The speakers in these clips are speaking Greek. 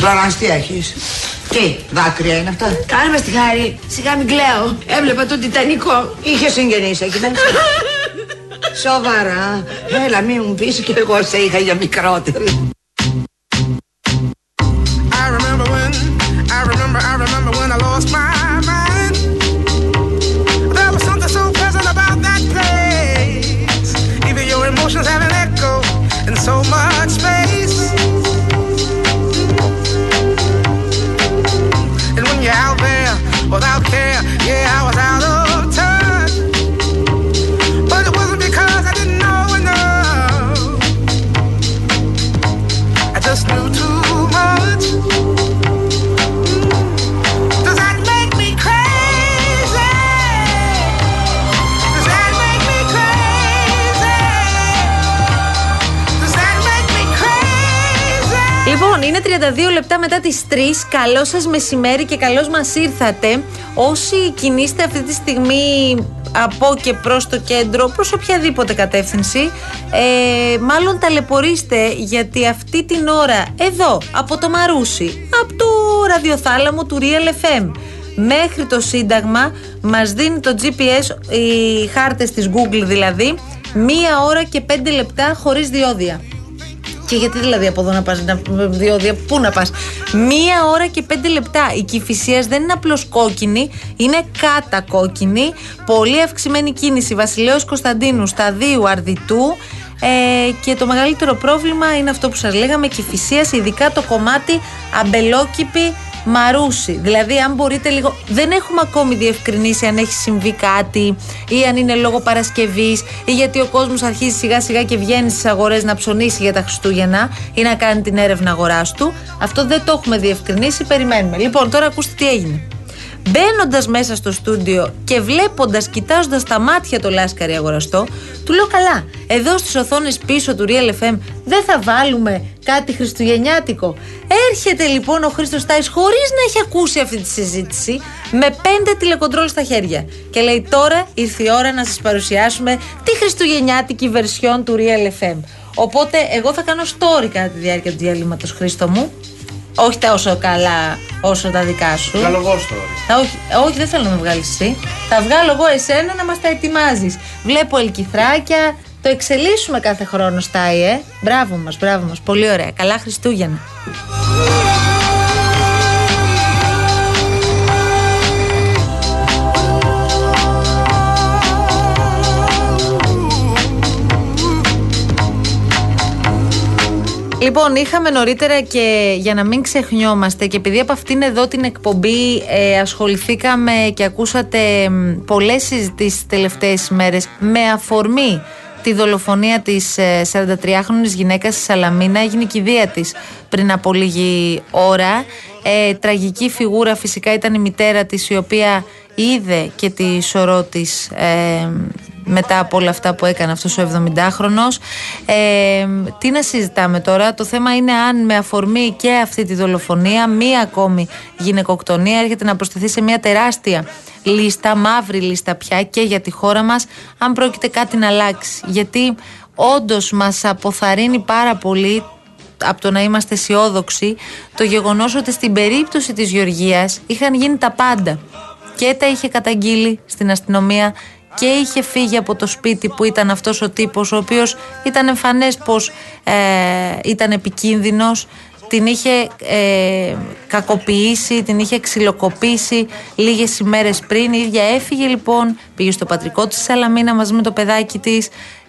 Φλωράνς τι έχεις; Τι, δάκρυα είναι αυτά; Κάνε μας τη χάρη. Σιγά μην κλαίω. Έβλεπα τον Τιτανικό. Είχε συγγενείς εκεί μέσα. Σοβαρά. Έλα, μην μου πεις και εγώ σε είχα για μικρότερη. Είναι 32 λεπτά μετά τις 3. Καλό σας μεσημέρι και καλώς μας ήρθατε. Όσοι κινείστε αυτή τη στιγμή από και προς το κέντρο, προς οποιαδήποτε κατεύθυνση, ε, μάλλον ταλαιπωρήστε γιατί αυτή την ώρα εδώ, από το Μαρούσι, από το ραδιοθάλαμο του Real FM, μέχρι το Σύνταγμα μας δίνει το GPS, οι χάρτες της Google δηλαδή, μία ώρα και πέντε λεπτά χωρίς διόδια. Και γιατί δηλαδή από εδώ να πας, διόδια, πού να πας; Μία ώρα και πέντε λεπτά. Η κυφυσίας δεν είναι απλώς κόκκινη, είναι κατακόκκινη. Πολύ αυξημένη κίνηση. Βασιλέο Κωνσταντίνου, σταδίου Αρδιτού. Ε, και το μεγαλύτερο πρόβλημα είναι αυτό που σας λέγαμε, κυφυσίας, ειδικά το κομμάτι αμπελόκηπη Μαρούσι. Δηλαδή, αν μπορείτε λίγο. Δεν έχουμε ακόμη διευκρινίσει αν έχει συμβεί κάτι ή αν είναι λόγω Παρασκευής ή γιατί ο κόσμος αρχίζει σιγά σιγά και βγαίνει στις αγορές να ψωνίσει για τα Χριστούγεννα ή να κάνει την έρευνα αγοράς του. Αυτό δεν το έχουμε διευκρινίσει. Περιμένουμε. Λοιπόν, τώρα ακούστε τι έγινε. Μπαίνοντας μέσα στο στούντιο και βλέποντας, κοιτάζοντας τα μάτια το Λάσκαρη αγοραστό, του λέω καλά. Εδώ στις οθόνες πίσω του Real FM δεν θα βάλουμε κάτι χριστουγεννιάτικο. Έρχεται λοιπόν ο Χρήστος Τάις χωρίς να έχει ακούσει αυτή τη συζήτηση, με πέντε τηλεκοντρόλ στα χέρια. Και λέει τώρα ήρθε η ώρα να σας παρουσιάσουμε τη χριστουγεννιάτικη βερσιόν του Real FM. Οπότε εγώ θα κάνω story κατά τη διάρκεια του διαλύματος Χρήστο μου όχι τα όσο καλά όσο τα δικά σου. Βγάλω εγώ τώρα. Όχι, όχι, δεν θέλω να με βγάλεις εσύ. Θα βγάλω εγώ εσένα να μας τα ετοιμάζεις. Βλέπω ελκυθράκια. Το εξελίσσουμε κάθε χρόνο, Στάι, ε. Μπράβο μας, μπράβο μας. Πολύ ωραία. Καλά Χριστούγεννα. Λοιπόν, είχαμε νωρίτερα και για να μην ξεχνιόμαστε και επειδή από αυτήν εδώ την εκπομπή ε, ασχοληθήκαμε και ακούσατε πολλές συζητήσεις τελευταίες μέρες με αφορμή τη δολοφονία της 43χρονης ε, γυναίκας στη Σαλαμίνα έγινε η κηδεία της πριν από λίγη ώρα. Ε, τραγική φιγούρα φυσικά ήταν η μητέρα της η οποία είδε και τη σωρό της ε, μετά από όλα αυτά που έκανε αυτός ο 70χρονος. Ε, τι να συζητάμε τώρα, το θέμα είναι αν με αφορμή και αυτή τη δολοφονία, μία ακόμη γυναικοκτονία έρχεται να προσθεθεί σε μια τεράστια λίστα, μαύρη λίστα πια και για τη χώρα μας, αν πρόκειται κάτι να αλλάξει. Γιατί όντως μας αποθαρρύνει πάρα πολύ από το να είμαστε αισιόδοξοι το γεγονός ότι στην περίπτωση της Γεωργίας είχαν γίνει τα πάντα και τα είχε καταγγείλει στην αστυνομία και είχε φύγει από το σπίτι που ήταν αυτός ο τύπος ο οποίος ήταν εμφανές πως ε, ήταν επικίνδυνος. Την είχε ε, κακοποιήσει, την είχε ξυλοκοπήσει λίγες ημέρες πριν. Η ίδια έφυγε λοιπόν, πήγε στο πατρικό της Σαλαμίνα μαζί με το παιδάκι της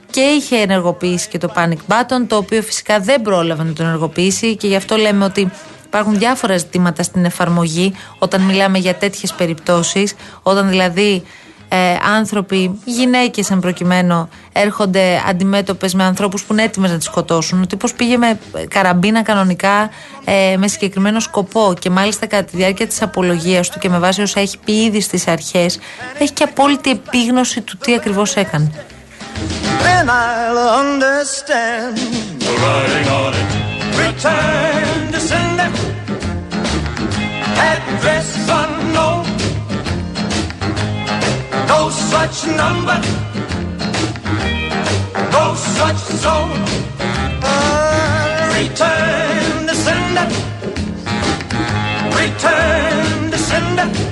και είχε ενεργοποιήσει και το panic button, το οποίο φυσικά δεν πρόλαβε να το ενεργοποιήσει. Και γι' αυτό λέμε ότι υπάρχουν διάφορα ζητήματα στην εφαρμογή όταν μιλάμε για τέτοιες περιπτώσεις, όταν δηλαδή ε, άνθρωποι, γυναίκες εν προκειμένου, έρχονται αντιμέτωπες με ανθρώπους που είναι έτοιμες να τις σκοτώσουν. Ο τύπος πήγε με καραμπίνα κανονικά ε, με συγκεκριμένο σκοπό και μάλιστα κατά τη διάρκεια της απολογίας του και με βάση όσα έχει πει ήδη στις αρχές έχει και απόλυτη επίγνωση του τι ακριβώς έκανε. No such number, no such soul. Return to sender, return to sender.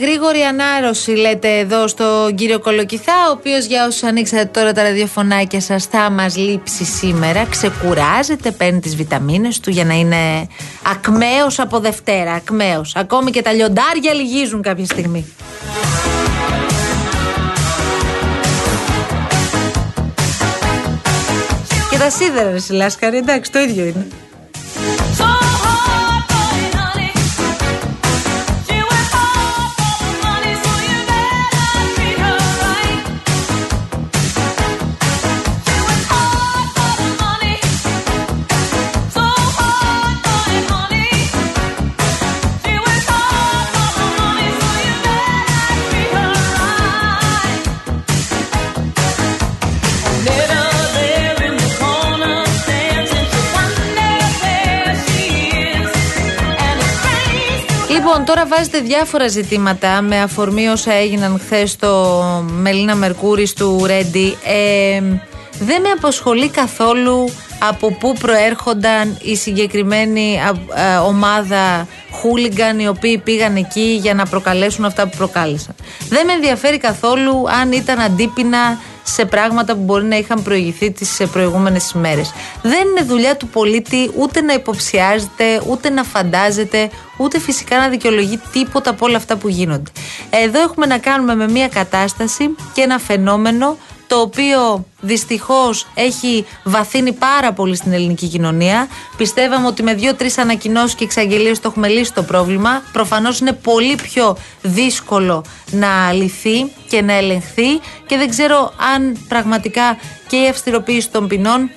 Γρήγορη ανάρρωση, λέτε εδώ στον κύριο Κολοκυθά, ο οποίος για όσους ανοίξατε τώρα τα ραδιοφωνάκια σας θα μας λείψει σήμερα. Ξεκουράζεται, παίρνει τις βιταμίνες του για να είναι ακμαίος από Δευτέρα. Ακμαίος. Ακόμη και τα λιοντάρια λυγίζουν κάποια στιγμή. Και τα σίδερα, ρε Σιλάσκαρη, εντάξει, το ίδιο είναι. Λοιπόν, τώρα βάζετε διάφορα ζητήματα με αφορμή όσα έγιναν χθες στο Μελίνα Μερκούρης του Ρέντι. Ε, δεν με απασχολεί καθόλου από πού προέρχονταν η συγκεκριμένη ομάδα χούλιγκαν οι οποίοι πήγαν εκεί για να προκαλέσουν αυτά που προκάλεσαν; Δεν με ενδιαφέρει καθόλου αν ήταν αντίπεινα σε πράγματα που μπορεί να είχαν προηγηθεί τις προηγούμενες ημέρες. Δεν είναι δουλειά του πολίτη ούτε να υποψιάζεται, ούτε να φαντάζεται, ούτε φυσικά να δικαιολογεί τίποτα από όλα αυτά που γίνονται. Εδώ έχουμε να κάνουμε με μια κατάσταση και ένα φαινόμενο το οποίο δυστυχώς έχει βαθύνει πάρα πολύ στην ελληνική κοινωνία. Πιστεύαμε ότι με δύο-τρεις ανακοινώσεις και εξαγγελίες το έχουμε λύσει το πρόβλημα. Προφανώς είναι πολύ πιο δύσκολο να λυθεί και να ελεγχθεί και δεν ξέρω αν πραγματικά και η αυστηροποίηση των ποινών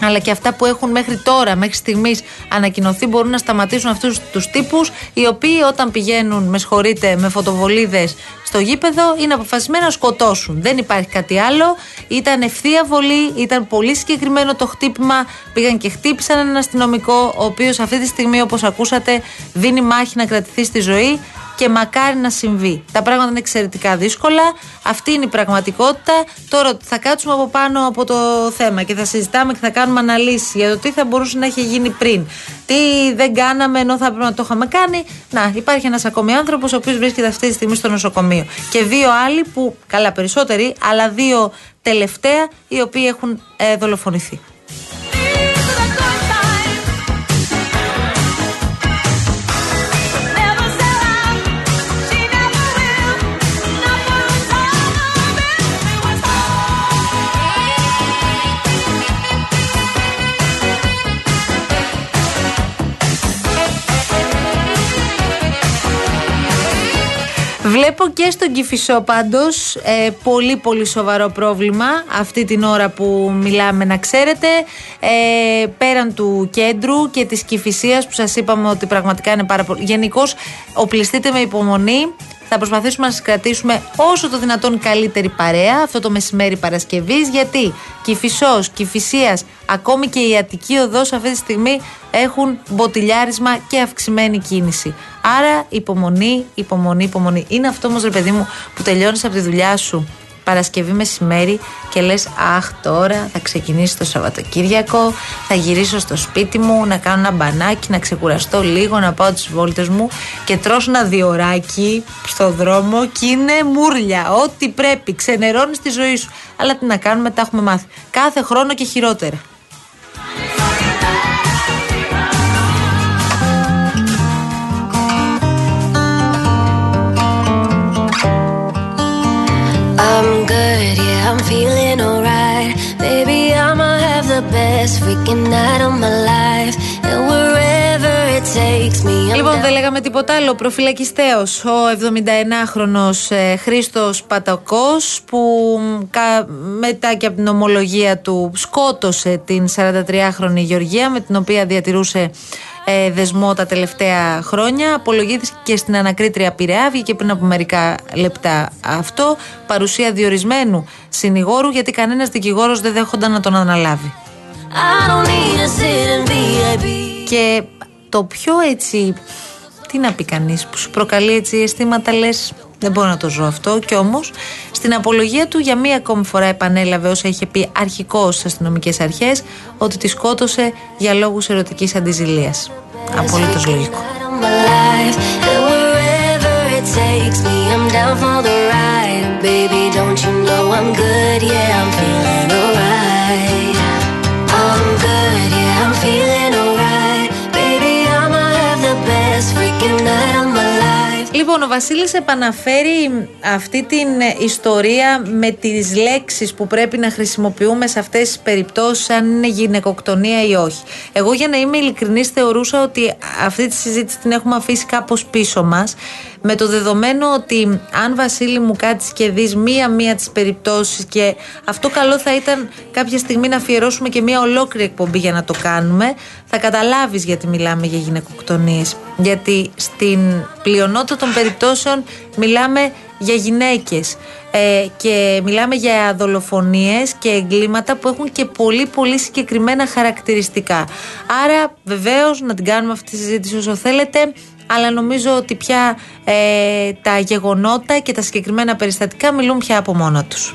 αλλά και αυτά που έχουν μέχρι τώρα, μέχρι στιγμής ανακοινωθεί, μπορούν να σταματήσουν αυτούς τους τύπους, οι οποίοι όταν πηγαίνουν, με συγχωρείτε, με φωτοβολίδες στο γήπεδο, είναι αποφασισμένοι να σκοτώσουν. Δεν υπάρχει κάτι άλλο. Ήταν ευθεία βολή, ήταν πολύ συγκεκριμένο το χτύπημα. Πήγαν και χτύπησαν έναν αστυνομικό, ο οποίος αυτή τη στιγμή, όπως ακούσατε, δίνει μάχη να κρατηθεί στη ζωή και μακάρι να συμβεί. Τα πράγματα είναι εξαιρετικά δύσκολα. Αυτή είναι η πραγματικότητα. Τώρα θα κάτσουμε από πάνω από το θέμα και θα συζητάμε και θα κάνουμε αναλύσεις για το τι θα μπορούσε να έχει γίνει πριν. Τι δεν κάναμε ενώ θα πρέπει να το είχαμε κάνει. Να, υπάρχει ένας ακόμη άνθρωπος ο οποίος βρίσκεται αυτή τη στιγμή στο νοσοκομείο. Και δύο άλλοι που, καλά περισσότεροι, αλλά δύο τελευταία οι οποίοι έχουν ε, δολοφονηθεί. Βλέπω και στον Κηφισό πάντως ε, πολύ πολύ σοβαρό πρόβλημα αυτή την ώρα που μιλάμε να ξέρετε ε, πέραν του κέντρου και της Κηφισίας που σας είπαμε ότι πραγματικά είναι πάρα πολύ Γενικώς οπλιστείτε με υπομονή θα προσπαθήσουμε να σα κρατήσουμε όσο το δυνατόν καλύτερη παρέα αυτό το μεσημέρι Παρασκευής. Γιατί Κυφισό, Κυφυσία, ακόμη και η Αττική Οδός αυτή τη στιγμή έχουν μποτιλιάρισμα και αυξημένη κίνηση. Άρα υπομονή, υπομονή, υπομονή. Είναι αυτό όμως, ρε παιδί μου, που τελειώνεις από τη δουλειά σου Παρασκευή μεσημέρι και λες αχ τώρα θα ξεκινήσει το Σαββατοκύριακο θα γυρίσω στο σπίτι μου να κάνω ένα μπανάκι να ξεκουραστώ λίγο να πάω τις βόλτες μου και τρως ένα διοράκι στο δρόμο και είναι μουρλια ό,τι πρέπει ξενερώνεις τη ζωή σου. Αλλά τι να κάνουμε τα έχουμε μάθει. Κάθε χρόνο και χειρότερα I'm feeling alright. Baby, I'ma have the best freaking night of my life. Λοιπόν, δεν λέγαμε τίποτα άλλο. Προφυλακιστέο ο 79χρονο ε, Χρήστος Πατακός, που κα, μετά και από την ομολογία του σκότωσε την 43χρονη Γεωργία, με την οποία διατηρούσε ε, δεσμό τα τελευταία χρόνια. Απολογήθηκε και στην ανακρίτρια Πειραιά, βγήκε πριν από μερικά λεπτά αυτό. Παρουσία διορισμένου συνηγόρου, γιατί κανένας δικηγόρος δεν δέχονταν να τον αναλάβει. Και το πιο έτσι, τι να πει κανείς, που σου προκαλεί έτσι αισθήματα, λες, δεν μπορώ να το ζω αυτό. Και όμως στην απολογία του για μία ακόμη φορά επανέλαβε όσα είχε πει αρχικώς στις αστυνομικές αρχές, ότι τη σκότωσε για λόγους ερωτικής αντιζηλίας. Απολύτω λογικό. takes me, I'm down for the ride. Baby, don't you know I'm good? Yeah, I'm feeling alright. Λοιπόν, ο Βασίλης επαναφέρει αυτή την ιστορία με τις λέξεις που πρέπει να χρησιμοποιούμε σε αυτές τις περιπτώσεις αν είναι γυναικοκτονία ή όχι. Εγώ για να είμαι ειλικρινής θεωρούσα ότι αυτή τη συζήτηση την έχουμε αφήσει κάπως πίσω μας με το δεδομένο ότι αν Βασίλη μου κάτσεις και δεις μία-μία τις περιπτώσεις και αυτό καλό θα ήταν κάποια στιγμή να αφιερώσουμε και μία ολόκληρη εκπομπή για να το κάνουμε θα καταλάβεις γιατί μιλάμε για γυναικοκτονίες γιατί στην πλειονότητα των περιπτώσεων μιλάμε για γυναίκες ε, και μιλάμε για δολοφονίες και εγκλήματα που έχουν και πολύ πολύ συγκεκριμένα χαρακτηριστικά. Άρα βεβαίως να την κάνουμε αυτή τη συζήτηση όσο θέλετε αλλά νομίζω ότι πια ε, τα γεγονότα και τα συγκεκριμένα περιστατικά μιλούν πια από μόνα τους.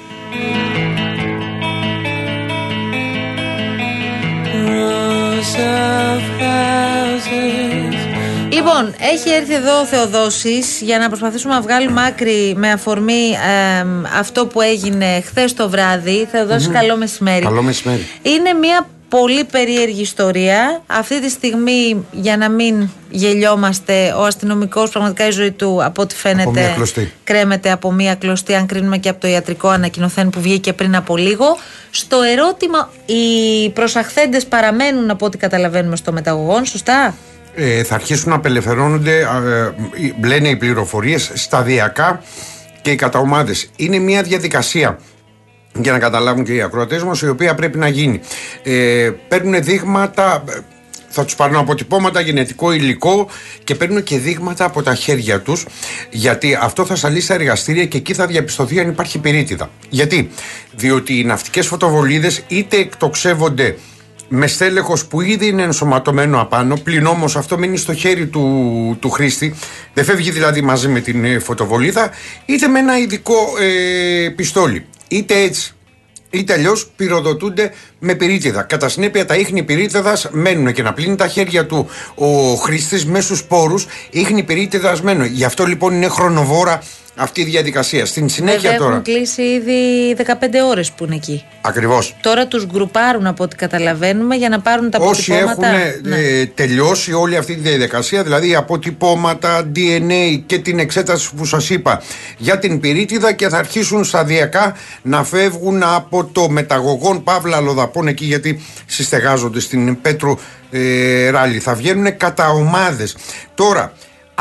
Λοιπόν, έχει έρθει εδώ ο Θεοδόσης για να προσπαθήσουμε να βγάλουμε άκρη με αφορμή ε, αυτό που έγινε χθες το βράδυ. Θεοδόση, καλό μεσημέρι. Καλό μεσημέρι. Είναι μια πολύ περίεργη ιστορία. Αυτή τη στιγμή, για να μην γελιόμαστε, ο αστυνομικός πραγματικά η ζωή του, από ό,τι φαίνεται, μία κλωστή. κρέμεται από μία κλωστή, αν κρίνουμε και από το ιατρικό ανακοινωθέν που βγήκε πριν από λίγο. Στο ερώτημα, οι προσαχθέντες παραμένουν από ό,τι καταλαβαίνουμε στο μεταγωγόν, σωστά; Ε, θα αρχίσουν να απελευθερώνονται, ε, λένε οι πληροφορίες, σταδιακά και οι καταομάδες. Είναι μια διαδικασία για να καταλάβουν και οι ακροατές μας η οποία πρέπει να γίνει. Ε, παίρνουν δείγματα, θα τους πάρουν αποτυπώματα, γενετικό υλικό και παίρνουν και δείγματα από τα χέρια τους γιατί αυτό θα σαλεί στα εργαστήρια και εκεί θα διαπιστωθεί αν υπάρχει πυρίτιδα. Γιατί; Διότι οι ναυτικές φωτοβολίδες είτε εκτοξεύονται με στέλεχος που ήδη είναι ενσωματωμένο απάνω, πλην όμως αυτό μείνει στο χέρι του, του χρήστη, δεν φεύγει δηλαδή μαζί με την ε, φωτοβολίδα, είτε με ένα ειδικό ε, πιστόλι. Είτε έτσι είτε αλλιώς πυροδοτούνται με πυρίτιδα. Κατά συνέπεια, τα ίχνη πυρίτιδας μένουν και να πλύνει τα χέρια του ο χρήστης με στους πόρους, ίχνη πυρίτιδας μένουν. Γι' αυτό λοιπόν είναι χρονοβόρα αυτή η διαδικασία. Στην συνέχεια Βέβαια, τώρα. Έχουν κλείσει ήδη 15 ώρες που είναι εκεί. Ακριβώς. Τώρα τους γκρουπάρουν από ό,τι καταλαβαίνουμε για να πάρουν τα Όσοι έχουν αποτυπώματα. Ναι. ε, τελειώσει όλη αυτή τη διαδικασία, δηλαδή αποτυπώματα, DNA και την εξέταση που σας είπα για την πυρίτιδα και θα αρχίσουν σταδιακά να φεύγουν από το μεταγωγόν Παύλα Λοδαπών εκεί γιατί συστεγάζονται στην Πέτρου ε, Ράλι. Θα βγαίνουν κατά ομάδες. Τώρα,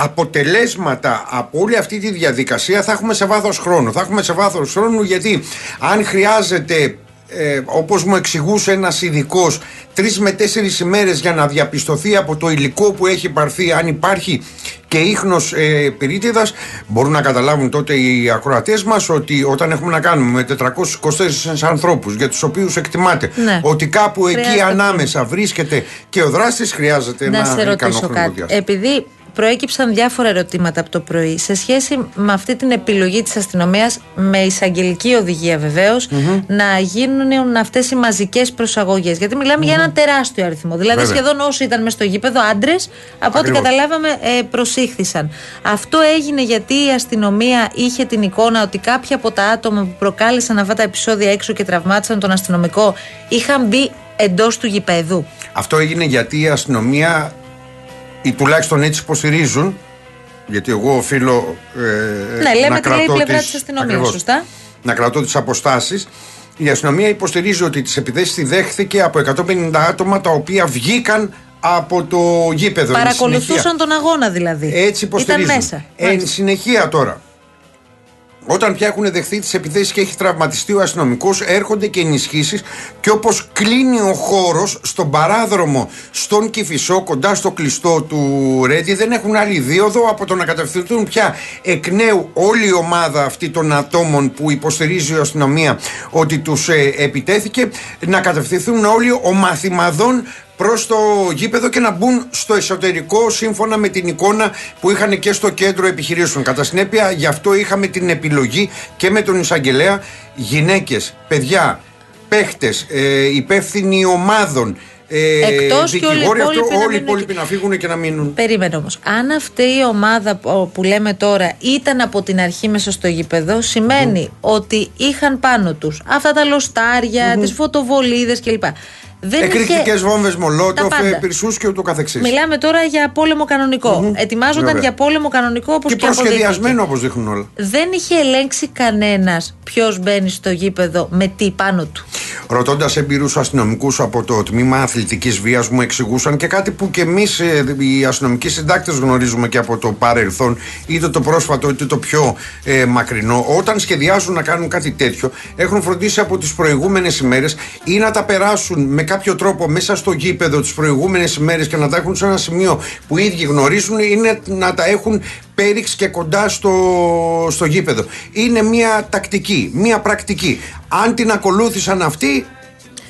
αποτελέσματα από όλη αυτή τη διαδικασία θα έχουμε σε βάθος χρόνου. Θα έχουμε σε βάθος χρόνου γιατί αν χρειάζεται ε, όπως μου εξηγούσε ένας ειδικός, τρεις με τέσσερις ημέρες για να διαπιστωθεί από το υλικό που έχει πάρθει αν υπάρχει και ίχνος ε, πυρίτιδας μπορούν να καταλάβουν τότε οι ακροατές μας ότι όταν έχουμε να κάνουμε με 424 ανθρώπους για τους οποίους εκτιμάται Ναι. ότι κάπου εκεί Χρειάζεται ανάμεσα βρίσκεται και ο δράστης χρειάζεται να ένα σε ικανό ρωτήσω χρονικό κάτι. διάστημα. Επειδή προέκυψαν διάφορα ερωτήματα από το πρωί σε σχέση με αυτή την επιλογή της αστυνομίας με εισαγγελική οδηγία βεβαίως, να γίνουν αυτές οι μαζικές προσαγωγές. Γιατί μιλάμε για ένα τεράστιο αριθμό. Δηλαδή Βέβαια. σχεδόν όσοι ήταν μες στο γήπεδο άντρες, από ό,τι Ακριβώς. καταλάβαμε ε, προσήχθησαν. Αυτό έγινε γιατί η αστυνομία είχε την εικόνα ότι κάποια από τα άτομα που προκάλεσαν αυτά τα επεισόδια έξω και τραυμάτισαν τον αστυνομικό είχαν μπει εντός του γηπέδου. Αυτό έγινε γιατί η αστυνομία ή τουλάχιστον έτσι υποστηρίζουν γιατί εγώ οφείλω ε, Ναι, λέμε να τι λέει η κρατώ πλευρά τις- της αστυνομίας, ακριβώς, σωστά; να κρατώ τις αποστάσεις η αστυνομία υποστηρίζει ότι τις επιθέσεις τη δέχθηκε από 150 άτομα τα οποία βγήκαν από το γήπεδο Εν Παρακολουθούσαν συνεχεία. τον αγώνα δηλαδή. Έτσι υποστηρίζουν. Ήταν μέσα. Εν Μάλιστα. συνεχεία τώρα, όταν πια έχουν δεχθεί τις επιθέσεις και έχει τραυματιστεί ο αστυνομικός, έρχονται και ενισχύσεις και όπως κλείνει ο χώρος στον παράδρομο στον Κυφισό, κοντά στο κλειστό του Ρέντι, δεν έχουν άλλη δίωδο από το να κατευθυνθούν πια εκ νέου όλη η ομάδα αυτή των ατόμων που υποστηρίζει η αστυνομία ότι τους επιτέθηκε, να κατευθυνθούν όλοι ο μαθημαδών προς το γήπεδο και να μπουν στο εσωτερικό σύμφωνα με την εικόνα που είχαν και στο κέντρο επιχειρήσεων. Κατά συνέπεια, γι' αυτό είχαμε την επιλογή και με τον εισαγγελέα γυναίκες, παιδιά, παίχτες, ε, υπεύθυνοι ομάδων, ε, Εκτός και όλοι οι δικηγόροι, αυτό, υπόλοιποι να όλοι οι μείνουν υπόλοιποι εκεί. να φύγουν και να μείνουν. Περίμενε όμως. Αν αυτή η ομάδα που- που λέμε τώρα ήταν από την αρχή μέσα στο γήπεδο, σημαίνει ότι είχαν πάνω τους αυτά τα λοστάρια, τις φωτοβολίδες κλπ. Δεν Εκρηκτικές είχε- βόμβες, μολότοφ, Τα πάντα. πυρσούς και ούτω καθεξής. Μιλάμε τώρα για πόλεμο κανονικό. Ετοιμάζονταν Βέβαια. για πόλεμο κανονικό όπως Και και, αποδείχθηκε. προσχεδιασμένο όπως δείχνουν όλα. Δεν είχε ελέγξει κανένας ποιος μπαίνει στο γήπεδο με τι πάνω του. Ρωτώντας εμπειρούς αστυνομικούς από το τμήμα αθλητικής βίας, μου εξηγούσαν και κάτι που και εμείς οι αστυνομικοί συντάκτες γνωρίζουμε και από το παρελθόν, είτε το πρόσφατο είτε το πιο ε, μακρινό. Όταν σχεδιάζουν να κάνουν κάτι τέτοιο, έχουν φροντίσει από τις προηγούμενες ημέρες ή να τα περάσουν με κάποιο τρόπο μέσα στο γήπεδο τις προηγούμενες ημέρε και να τα έχουν σε ένα σημείο που οι ίδιοι γνωρίζουν, είναι να τα έχουν πέριξ και κοντά στο, στο γήπεδο. Είναι μια τακτική, μια πρακτική. Αν την ακολούθησαν αυτοί,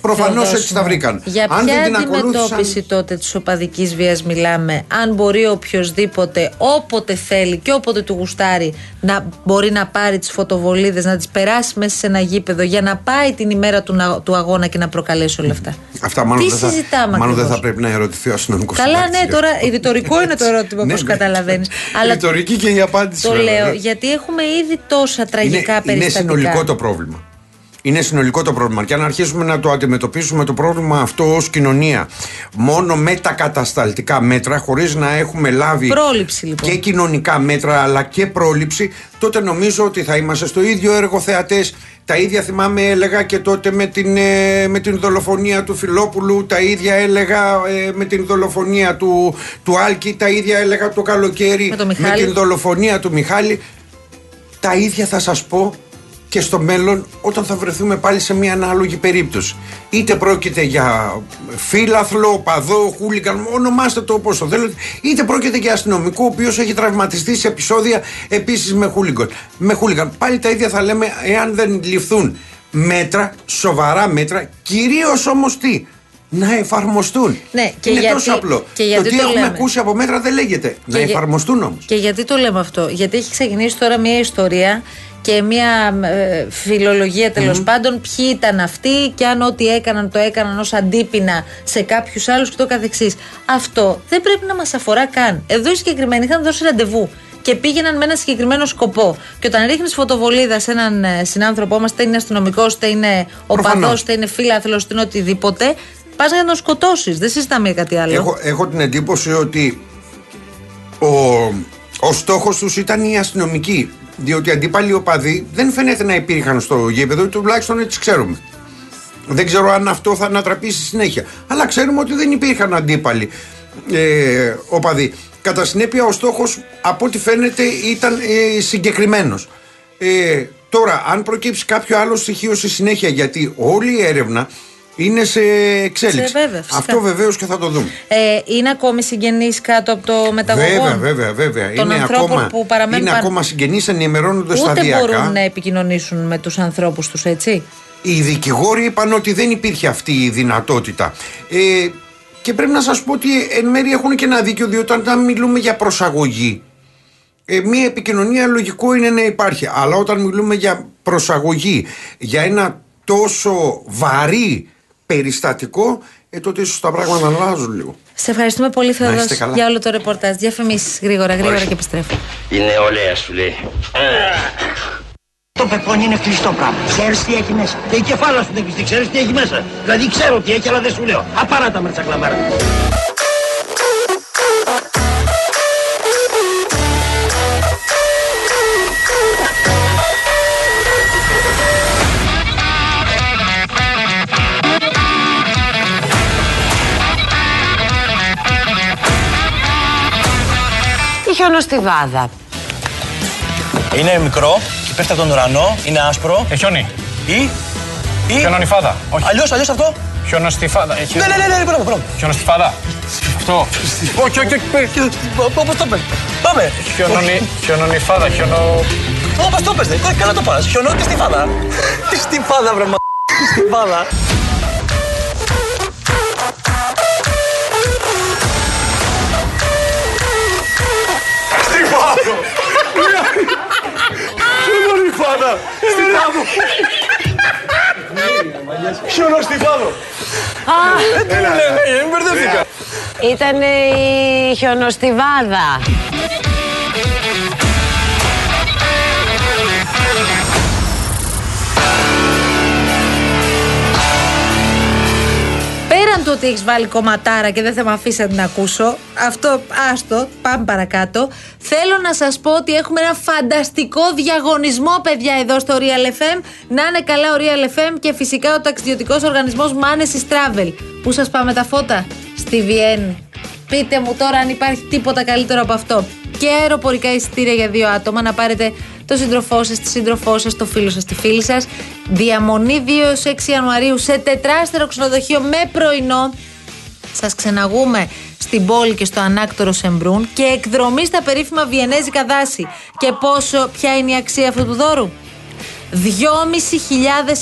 προφανώς Θεοδόση έτσι τα μου. βρήκαν. Για Αν ποια δεν την αντιμετώπιση ακολούθησαν. τότε της οπαδικής βίας μιλάμε, αν μπορεί οποιοδήποτε, όποτε θέλει και όποτε του γουστάρει, να μπορεί να πάρει τις φωτοβολίδες, να τις περάσει μέσα σε ένα γήπεδο για να πάει την ημέρα του, να- του αγώνα και να προκαλέσει όλα αυτά. Αυτά μάλλον, Τι δεν, θα, συζητάμε μάλλον δεν ακριβώς; θα πρέπει να ερωτηθεί ο αστυνομικός. Καλά, ναι, τώρα ρητορικό είναι το ερώτημα, Ναι, όπως ναι. καταλαβαίνεις. Αλλά Ρητορική και η απάντηση. το βέβαια, λέω ναι. γιατί έχουμε ήδη τόσα τραγικά είναι, είναι περιστατικά. συνολικό το πρόβλημα. Είναι συνολικό το πρόβλημα. Και αν αρχίσουμε να το αντιμετωπίσουμε το πρόβλημα αυτό ως κοινωνία μόνο με τα κατασταλτικά μέτρα, χωρίς να έχουμε λάβει Πρόληψη, λοιπόν. και κοινωνικά μέτρα αλλά και πρόληψη, τότε νομίζω ότι θα είμαστε στο ίδιο έργο θεατές. Τα ίδια θυμάμαι έλεγα και τότε με την, ε, με την δολοφονία του Φιλόπουλου, τα ίδια έλεγα ε, με την δολοφονία του, του Άλκη, τα ίδια έλεγα το καλοκαίρι Με τον Μιχάλη. την δολοφονία του Μιχάλη. Τα ίδια θα σας πω και στο μέλλον όταν θα βρεθούμε πάλι σε μια ανάλογη περίπτωση. Είτε πρόκειται για φύλαθλο, παδό, χούλιγκαν, ονομάστε το όπως το θέλετε, είτε πρόκειται για αστυνομικό ο οποίος έχει τραυματιστεί σε επεισόδια επίσης με χούλιγκαν. Με χούλιγκαν. Πάλι τα ίδια θα λέμε εάν δεν ληφθούν μέτρα, σοβαρά μέτρα, κυρίως όμως τι, να εφαρμοστούν. Ναι, και Είναι γιατί- τόσο απλό. και γιατί το τι το έχουμε λέμε. ακούσει από μέτρα δεν λέγεται. να για- εφαρμοστούν όμως. Και γιατί το λέμε αυτό, Γιατί έχει ξεκινήσει τώρα μια ιστορία και μια ε, φιλολογία τέλος πάντων ποιοι ήταν αυτοί και αν ό,τι έκαναν το έκαναν ως αντίπεινα σε κάποιους άλλους και το καθεξής. Αυτό δεν πρέπει να μας αφορά καν. Εδώ οι συγκεκριμένοι είχαν δώσει ραντεβού και πήγαιναν με ένα συγκεκριμένο σκοπό. Και όταν ρίχνεις φωτοβολίδα σε έναν ε, συνάνθρωπό μας, είτε είναι αστυνομικός, είτε είναι οπαδό, Προφανώς. είτε είναι φίλαθλος, είτε είναι οτιδήποτε, πας για να τον σκοτώσεις. Δεν συζητάμε για κάτι άλλο. Έχω, έχω την εντύπωση ότι ο, ο στόχος τους ήταν οι αστυνομικοί. Διότι οι αντίπαλοι οπαδοί δεν φαίνεται να υπήρχαν στο γήπεδο, τουλάχιστον έτσι ξέρουμε. Δεν ξέρω αν αυτό θα ανατραπεί στη συνέχεια. Αλλά ξέρουμε ότι δεν υπήρχαν αντίπαλοι ε, οπαδοί. Κατά συνέπεια, ο στόχος από ό,τι φαίνεται ήταν ε, συγκεκριμένος. Ε, τώρα, αν προκύψει κάποιο άλλο στοιχείο στη συνέχεια, γιατί όλη η έρευνα είναι σε εξέλιξη. Σε βέβαια, φυσικά. αυτό βεβαίως και θα το δούμε. Ε, είναι ακόμη συγγενεί κάτω από το μεταγωγό; Βέβαια, βέβαια, βέβαια. Των είναι ανθρώπων ακόμα, που παραμένουν είναι πάνω. ακόμα συγγενείς, ενημερώνονται Ούτε σταδιακά. μπορούν να επικοινωνήσουν με τους ανθρώπους τους, έτσι; Οι δικηγόροι είπαν ότι δεν υπήρχε αυτή η δυνατότητα. Ε, και πρέπει να σας πω ότι εν μέρει έχουν και ένα δίκιο, διότι όταν μιλούμε για προσαγωγή, ε, μία επικοινωνία λογικό είναι να υπάρχει. Αλλά όταν μιλούμε για προσαγωγή, για ένα τόσο βαρύ περιστατικό, ε, τότε ίσως τα πράγματα αλλάζουν λίγο. Σε ευχαριστούμε πολύ, είστε Θεοδόση, καλά. για όλο το ρεπορτάζ. Διαφημίσεις γρήγορα, γρήγορα και επιστρέφω. Η νεολαία σου λέει. Το πεπόνι είναι κλειστό πράγμα. Ξέρεις τι έχει μέσα. Και η κεφάλα σου δεν κλειστή, ξέρεις τι έχει μέσα. Δηλαδή ξέρω τι έχει, αλλά δεν σου λέω. Απαράτα με τσακλαμάρα. Η χιονοστιβάδα. Είναι μικρό και πέφτει από τον ουρανό, είναι άσπρο. Ε, χιόνι. Ή. ή... Χιονονιφάδα. Όχι. Αλλιώς, αλλιώς αυτό. Χιονοστιφάδα. Ε, Ναι, ναι, ναι, ναι, μπράβο, μπράβο. Χιονοστιφάδα. Αυτό. Όχι, όχι, όχι. Όπω το πες; Πάμε. Χιονονι... Χιονονιφάδα. Χιονο... Όπω το πες, ναι. Καλά το πας. Χιονό και στη φάδα. Στη φάδα, βρε μα. Στη φάδα. Χιονοστιφάδο. Ε, τι μου λένε, ε, μπερδεύτηκα. Ήταν η χιονοστιβάδα. Πέραν του ότι έχεις βάλει κομματάρα και δεν θα με αφήσει να την ακούσω, αυτό άστο, πάμε παρακάτω. Θέλω να σας πω ότι έχουμε ένα φανταστικό διαγωνισμό, παιδιά, εδώ στο Real FM. Να είναι καλά ο Real FM και φυσικά ο ταξιδιωτικός οργανισμός Manesis Travel. Πού σας πάμε τα φώτα, στη Βιέννη. Πείτε μου τώρα αν υπάρχει τίποτα καλύτερο από αυτό. Και αεροπορικά εισιτήρια για δύο άτομα να πάρετε το σύντροφό σας, τη σύντροφό σας, το φίλο σας, τη φίλη σας. Διαμονή 2 έως 6 Ιανουαρίου σε τετράστερο ξενοδοχείο με πρωινό. Σας ξεναγούμε στην πόλη και στο ανάκτορο Σεμπρούν και εκδρομή στα περίφημα Βιενέζικα δάση. Και πόσο, ποια είναι η αξία αυτού του δώρου; 2.500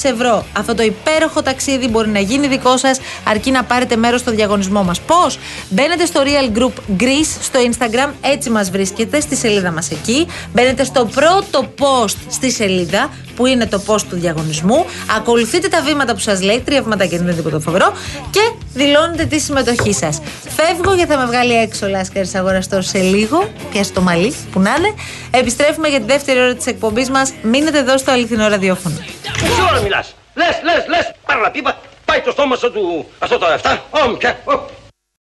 ευρώ. Αυτό το υπέροχο ταξίδι μπορεί να γίνει δικό σας αρκεί να πάρετε μέρος στο διαγωνισμό μας. Πώς; Μπαίνετε στο Real Group Greece στο Instagram, έτσι μας βρίσκεται στη σελίδα μας εκεί. Μπαίνετε στο πρώτο post στη σελίδα που είναι το post του διαγωνισμού. Ακολουθείτε τα βήματα που σας λέει, τρία βήματα και δεν είναι τίποτα φοβερό. Και δηλώνετε τη συμμετοχή σας. Φεύγω γιατί θα με βγάλει έξω ο Λάσκαρης Αγοραστός σε λίγο. Πιάσει το μαλλί που να είναι. Επιστρέφουμε για τη δεύτερη ώρα της εκπομπής μας. Μείνετε εδώ στο αληθινό ραδιόφωνο. Ποιο ώρα μιλάς. Λες, λες, λες. Πάρε να πίπα. Πάει το στόμα σου του... Αυτό το 7. Όμ, πια. Ω.